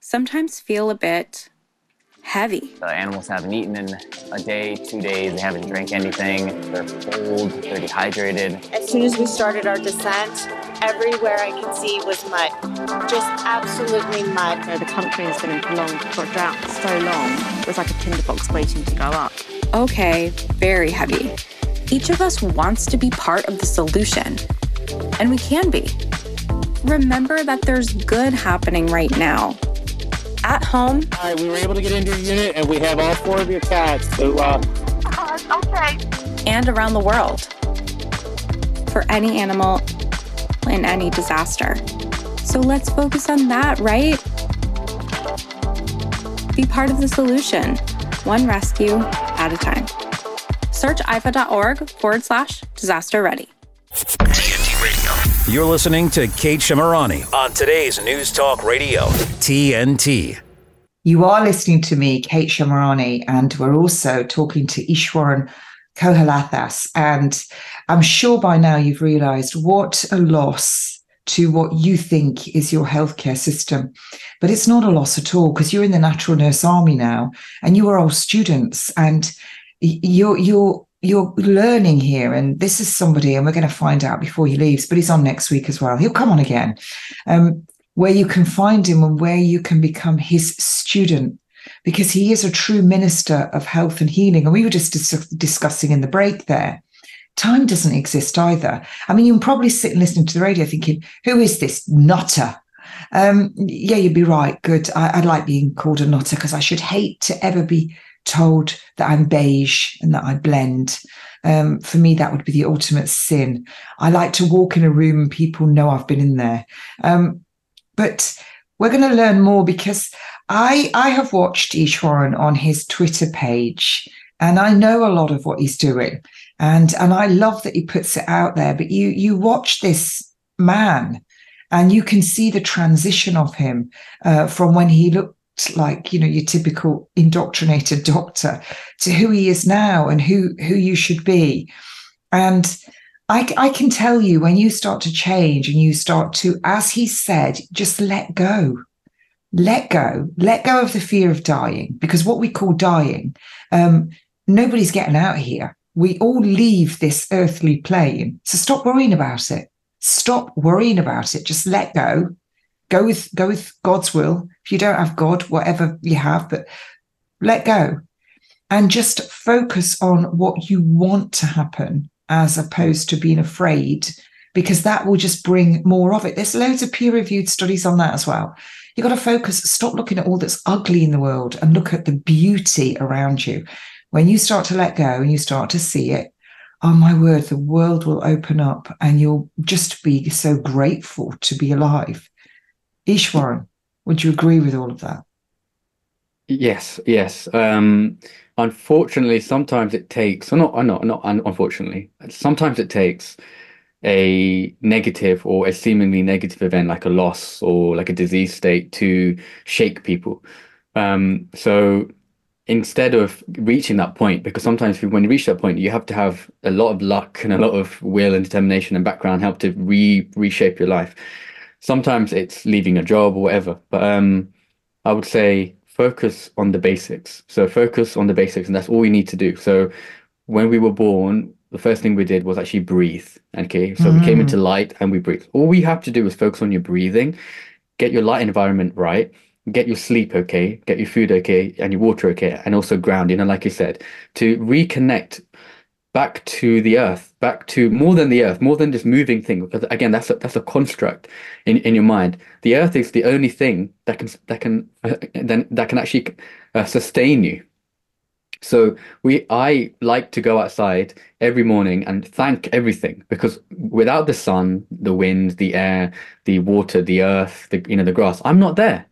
sometimes feel a bit heavy. The animals haven't eaten in a day, two days, they haven't drank anything, they're cold, they're dehydrated. As soon as we started our descent, everywhere I could see was mud. Just absolutely mud. You know, the country has been in prolonged drought for so long, it was like a tinderbox waiting to go up. Okay, very heavy. Each of us wants to be part of the solution, and we can be. Remember that there's good happening right now at home. All right, we were able to get into your unit, and we have all four of your cats. So, uh, uh, okay. And around the world for any animal in any disaster. So let's focus on that, right? Be part of the solution, one rescue at a time. Search ifaw.org forward slash disaster ready. You're listening to Kate Shemirani on today's News Talk Radio, TNT. You are listening to me, Kate Shemirani, and we're also talking to Eashwarran Kohilathas. And I'm sure by now you've realized what a loss to what you think is your healthcare system. But it's not a loss at all because you're in the natural nurse army now and you are all students and you're you're you're learning here and this is somebody and we're going to find out before he leaves but he's on next week as well. He'll come on again. Um, where you can find him and where you can become his student because he is a true minister of health and healing. And we were just dis- discussing in the break there time doesn't exist either. I mean you can probably sit and listen to the radio thinking who is this nutter? Um, yeah you'd be right good. I, I like being called a nutter because i should hate to ever be told that I'm beige and that I blend. Um, for me, that would be the ultimate sin. I like to walk in a room and people know I've been in there. Um, but we're going to learn more because I I have watched Eashwarran on his Twitter page and I know a lot of what he's doing. And and I love that he puts it out there. But you you watch this man and you can see the transition of him uh, from when he looked like you know your typical indoctrinated doctor to who he is now and who who you should be. And I, I can tell you when you start to change and you start to as he said just let go. Let go. Let go of the fear of dying because what we call dying um, nobody's getting out here. We all leave this earthly plane. So stop worrying about it. Stop worrying about it. Just let go go with go with god's will if you don't have God, whatever you have, but let go and just focus on what you want to happen as opposed to being afraid, because that will just bring more of it. There's loads of peer reviewed studies on that as well. You've got to focus, stop looking at all that's ugly in the world and look at the beauty around you. When you start to let go and you start to see it, oh my word, the world will open up and you'll just be so grateful to be alive. Eashwarran, would you agree with all of that? Yes, yes. Um, unfortunately, sometimes it takes, or not, not, not unfortunately, sometimes it takes a negative or a seemingly negative event like a loss or like a disease state to shake people. Um, so instead of reaching that point, because sometimes when you reach that point, you have to have a lot of luck and a lot of will and determination and background help to re reshape your life sometimes it's leaving a job or whatever. But um, I would say focus on the basics. So focus on the basics, and that's all you need to do. So when we were born, the first thing we did was actually breathe. Okay, so mm. we came into mm. light and we breathe. All we have to do is focus on your breathing, get your light environment right, get your sleep okay, get your food okay, and your water okay, and also ground. You know, like you said, to reconnect back to the earth, back to more than the earth, more than just moving thing. Because again, that's a, that's a construct in, in your mind. The earth is the only thing that can that can uh, then that can actually uh, sustain you. So we, I like to go outside every morning and thank everything because without the sun, the wind, the air, the water, the earth, the you know the grass, I'm not there.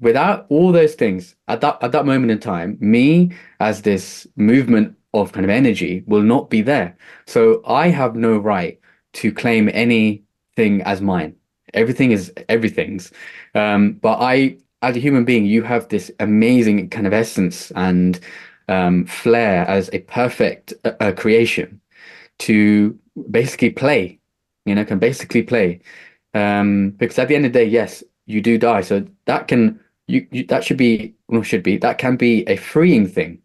Without all those things at that at that moment in time, me as this movement of kind of energy will not be there. So I have no right to claim anything as mine. Everything is everything's. Um, but I, as a human being, you have this amazing kind of essence and um, flair as a perfect uh, uh, creation to basically play you know, can basically play. Um, because at the end of the day, yes, you do die. So that can you, you that should be well, should be that can be a freeing thing.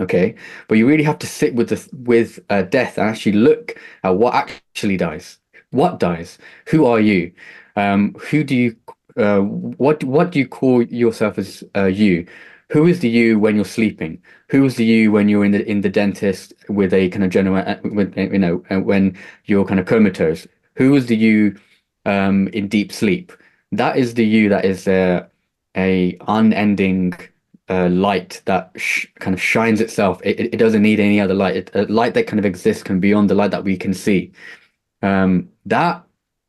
Okay, but you really have to sit with the with uh, death and actually look at what actually dies. What dies? Who are you? Um, who do you? Uh, what what do you call yourself as uh, you? Who is the you when you're sleeping? Who is the you when you're in the in the dentist with a kind of general, uh, with, you know, uh, when you're kind of comatose? Who is the you um, in deep sleep? That is the you that is uh, a unending uh, light that sh- kind of shines itself. It, it doesn't need any other light. It, a light that kind of exists can be beyond the light that we can see. Um, that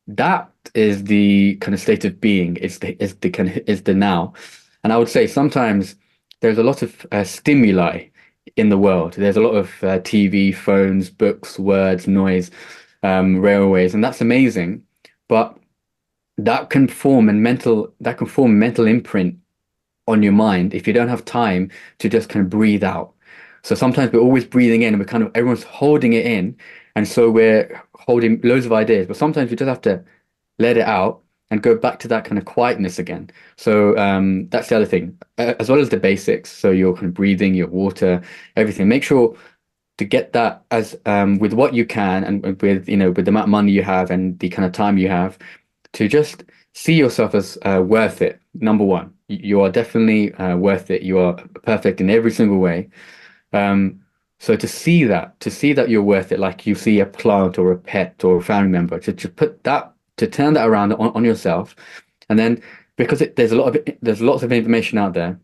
that is the kind of state of being. It's the is the kind of, is the now. And I would say sometimes there's a lot of uh, stimuli in the world. There's a lot of uh, TV, phones, books, words, noise, um, railways, and that's amazing. But that can form a mental that can form mental imprint on your mind if you don't have time to just kind of breathe out. So sometimes we're always breathing in and we're kind of everyone's holding it in. And so we're holding loads of ideas, but sometimes we just have to let it out and go back to that kind of quietness again. So um, that's the other thing, as well as the basics. So your kind of breathing, your water, everything. Make sure to get that as um, with what you can and with you know with the amount of money you have and the kind of time you have to just see yourself as uh, worth it. Number one, you are definitely uh, worth it. You are perfect in every single way. Um, so to see that, to see that you're worth it, like you see a plant or a pet or a family member, to, to put that, to turn that around on, on yourself, and then because it, there's a lot of there's lots of information out there,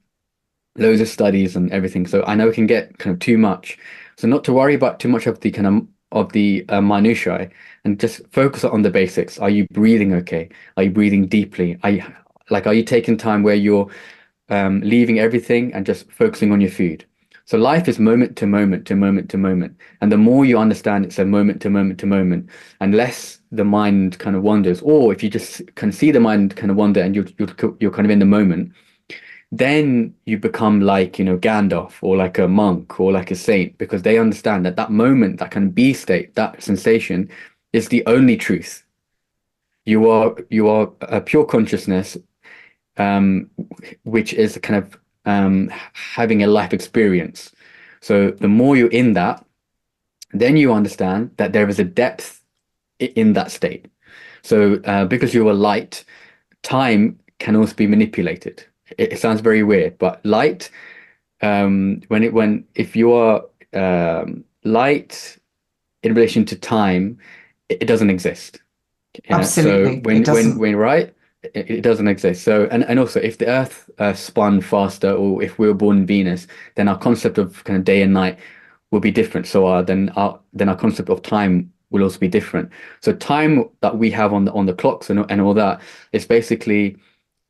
loads of studies and everything. So I know it can get kind of too much. So not to worry about too much of the kind of of the uh, minutiae and just focus on the basics. Are you breathing okay? Are you breathing deeply? Are you like are you taking time where you're um, leaving everything and just focusing on your food? So life is moment to moment to moment to moment, and the more you understand it's a moment to moment to moment, and less the mind kind of wanders. Or if you just can see the mind kind of wander and you're you're, you're kind of in the moment, then you become like you know Gandalf or like a monk or like a saint because they understand that that moment, that kind of be state, that sensation, is the only truth. You are you are a pure consciousness, um, which is kind of um, having a life experience. So the more you're in that, then you understand that there is a depth in that state. So uh, because you are light, time can also be manipulated it, it sounds very weird, but light, um, when it when if you are um, light in relation to time, it, it doesn't exist. Absolutely. So when when when right, it, it, doesn't exist. So and and also if the Earth uh, spun faster, or if we were born in Venus, then our concept of kind of day and night will be different. So our then our then our concept of time will also be different. So time that we have on the on the clocks and and all that is basically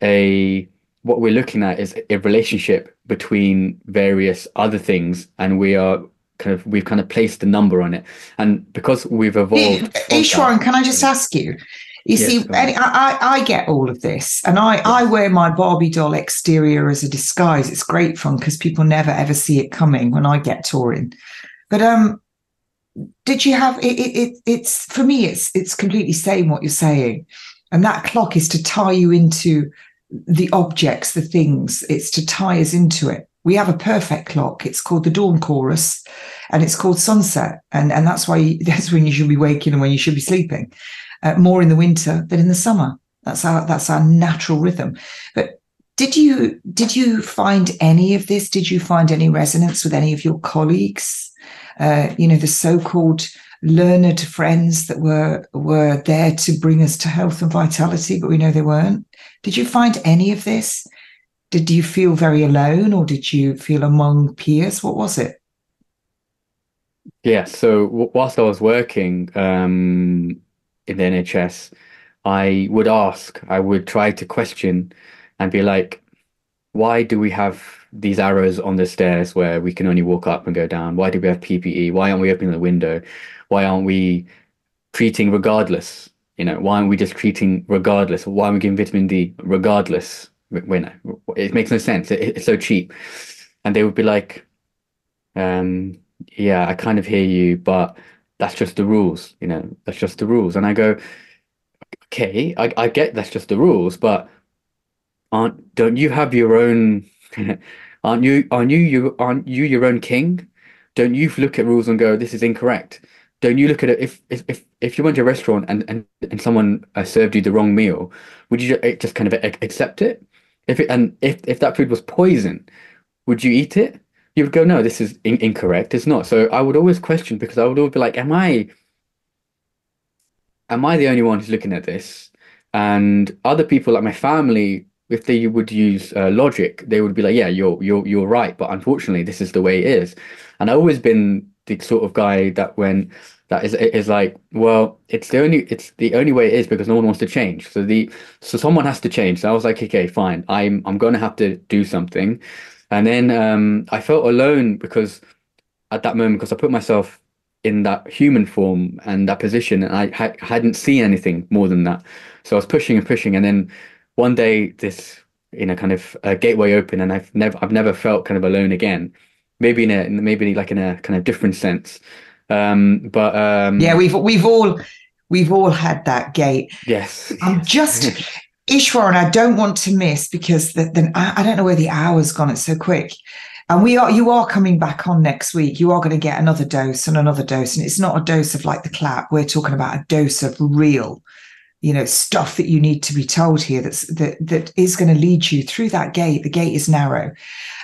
a what we're looking at is a relationship between various other things, and we are kind of we've kind of placed a number on it. And because we've evolved, Ishwan, can I just ask you? You yes, see, I, I, I get all of this, and I, yes. I wear my Barbie doll exterior as a disguise. It's great fun because people never ever see it coming when I get touring. But um, did you have it, it, it? It's for me, it's it's completely saying what you're saying, and that clock is to tie you into the objects, the things. It's to tie us into it. We have a perfect clock. It's called the dawn chorus and it's called sunset. And, and that's why that's when you should be waking and when you should be sleeping. Uh, more in the winter than in the summer. That's our that's our natural rhythm. But did you did you find any of this? Did you find any resonance with any of your colleagues? Uh, you know, the so-called learned friends that were were there to bring us to health and vitality, but we know they weren't. Did you find any of this? Did you feel very alone or did you feel among peers? What was it? Yeah, so whilst I was working um, in the NHS, I would ask, I would try to question and be like, why do we have these arrows on the stairs where we can only walk up and go down? Why do we have PPE? Why aren't we opening the window? Why aren't we treating regardless? You know, why aren't we just treating regardless? Why are we giving vitamin D regardless? It makes no sense. It, it's so cheap. And they would be like, um, yeah, I kind of hear you, but that's just the rules, you know, that's just the rules. And I go, okay, I, I get that's just the rules, but aren't don't you have your own aren't you aren't you you aren't you your own king? Don't you look at rules and go, this is incorrect? Don't you look at it if if if, if you went to a restaurant and and, and someone uh, served you the wrong meal, would you just, just kind of accept it? If it and if if that food was poison, would you eat it? You would go, no, this is in- incorrect. It's not. So I would always question because I would always be like, am I am I the only one who's looking at this? And other people, like my family, if they would use uh, logic, they would be like, "Yeah, you're you're you're right," but unfortunately, this is the way it is. And I've always been the sort of guy that when that is is like, well, it's the only it's the only way it is because no one wants to change. So the so someone has to change. So I was like, okay, fine, I'm I'm going to have to do something. And then um, I felt alone because at that moment, because I put myself in that human form and that position, and I ha- hadn't seen anything more than that. So I was pushing and pushing, and then one day this you know kind of a gateway open, and I've never I've never felt kind of alone again. Maybe in a maybe like in a kind of different sense. Um, but um, yeah, we've we've all we've all had that gate. Yes, I'm just Ishwar, and I don't want to miss because the, then I, I don't know where the hour's gone. It's so quick. And we are, you are coming back on next week. You are going to get another dose and another dose. And it's not a dose of like the clap. We're talking about a dose of real, you know, stuff that you need to be told here that's that that is going to lead you through that gate. The gate is narrow.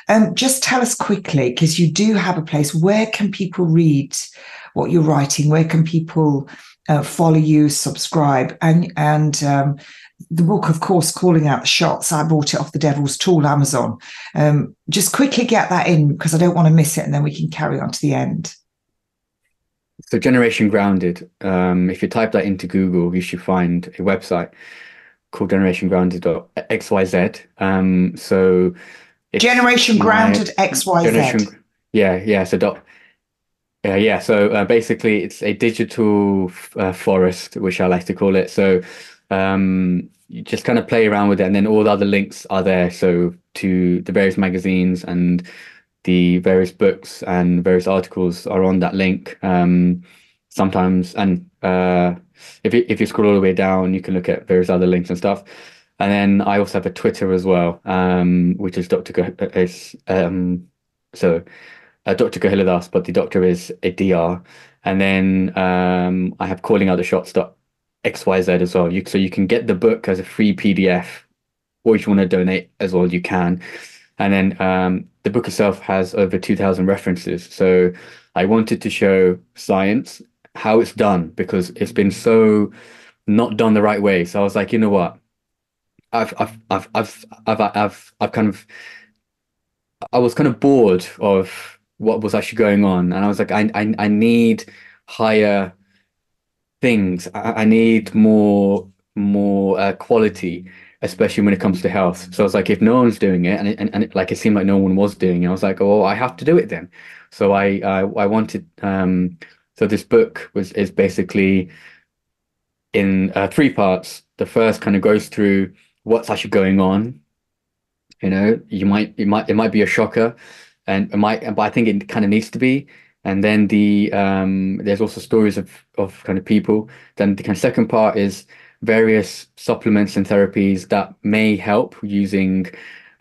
Um, just tell us quickly, because you do have a place. Where can people read what you're writing? Where can people uh, follow you, subscribe, and and um, the book, of course, calling out the shots. I bought it off the Devil's Tool Amazon. Um, just quickly get that in because I don't want to miss it, and then we can carry on to the end. So, Generation Grounded. Um, if you type that into Google, you should find a website called Generation generationgrounded.xyz. Um, so, Generation Grounded XYZ. Generation, yeah, yeah. So dot. Yeah, yeah. So uh, basically, it's a digital uh, forest, which I like to call it. So um, you just kind of play around with it, and then all the other links are there. So to the various magazines and the various books and various articles are on that link. Um, sometimes, and uh, if you, if you scroll all the way down, you can look at various other links and stuff. And then I also have a Twitter as well, um, which is Dr. Is um, so uh, Dr. Gohila but the doctor is a DR. And then um, I have calling out the shots XYZ as well. You, so you can get the book as a free PDF, or if you want to donate as well, you can. And then um, the book itself has over 2,000 references. So I wanted to show science how it's done because it's been so not done the right way. So I was like, you know what? I've I've I've I've I've I've, I've kind of I was kind of bored of what was actually going on, and I was like, I I, I need higher things. I, I need more more uh, quality, especially when it comes to health. So I was like, if no one's doing it, and it, and, and it, like it seemed like no one was doing it, I was like, oh, I have to do it then. So I I, I wanted. Um, so this book was is basically in uh, three parts. The first kind of goes through what's actually going on. You know, you might it might it might be a shocker, and it might, but I think it kind of needs to be and then the um, there's also stories of of kind of people. Then the kind of second part is various supplements and therapies that may help using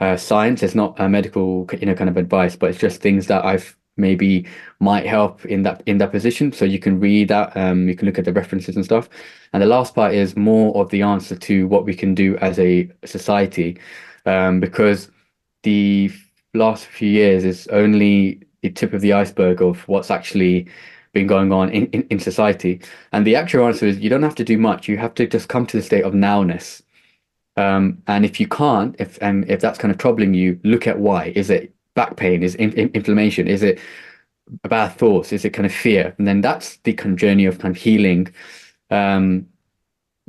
uh, science. It's not a medical you know kind of advice, but it's just things that I've maybe might help in that in that position. So you can read that, um, you can look at the references and stuff. And the last part is more of the answer to what we can do as a society, um, because the last few years is only the tip of the iceberg of what's actually been going on in, in, in society. And the actual answer is you don't have to do much. You have to just come to the state of nowness. Um, and if you can't, if and if that's kind of troubling you, look at why. Is it back pain? Is it in, inflammation? Is it bad thoughts? Is it kind of fear? And then that's the kind of journey of kind of healing. Um,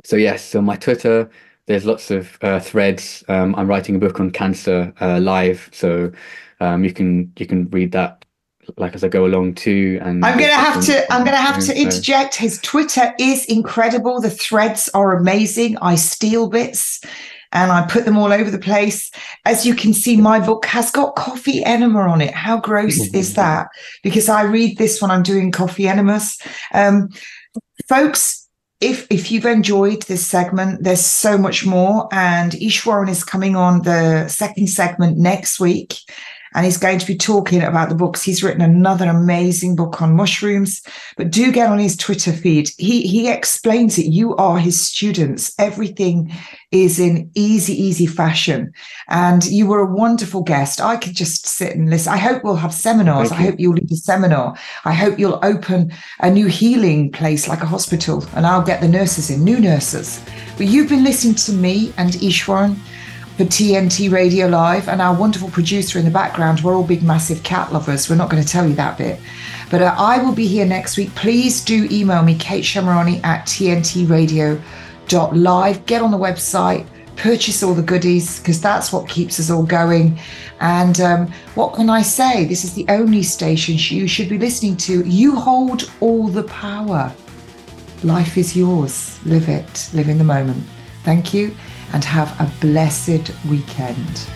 so yes, so my Twitter, there's lots of uh, threads. Um, I'm writing a book on cancer uh, live, so um, you can you can read that like as I go along too. And I'm gonna have to I'm gonna have to interject. His Twitter is incredible. The threads are amazing. I steal bits. and I put them all over the place. As you can see, my book has got coffee enema on it. How gross is that? Because I read this when I'm doing coffee enemas. Um, folks, if if you've enjoyed this segment, there's so much more. And Eashwarran is coming on the second segment next week and he's going to be talking about the books. He's written another amazing book on mushrooms, but do get on his Twitter feed. He he explains it. You are his students. Everything is in easy, easy fashion. And you were a wonderful guest. I could just sit and listen. I hope we'll have seminars. I hope you'll lead a seminar. I hope you'll open a new healing place like a hospital, and I'll get the nurses in, new nurses. But you've been listening to me and Eashwarran for TNT Radio Live and our wonderful producer in the background. We're all big, massive cat lovers. We're not going to tell you that bit. But uh, I will be here next week. Please do email me, Kate Shemirani at tntradio.live. Get on the website, purchase all the goodies, because that's what keeps us all going. And um, what can I say? This is the only station you should be listening to. You hold all the power. Life is yours. Live it. Live in the moment. Thank you and have a blessed weekend.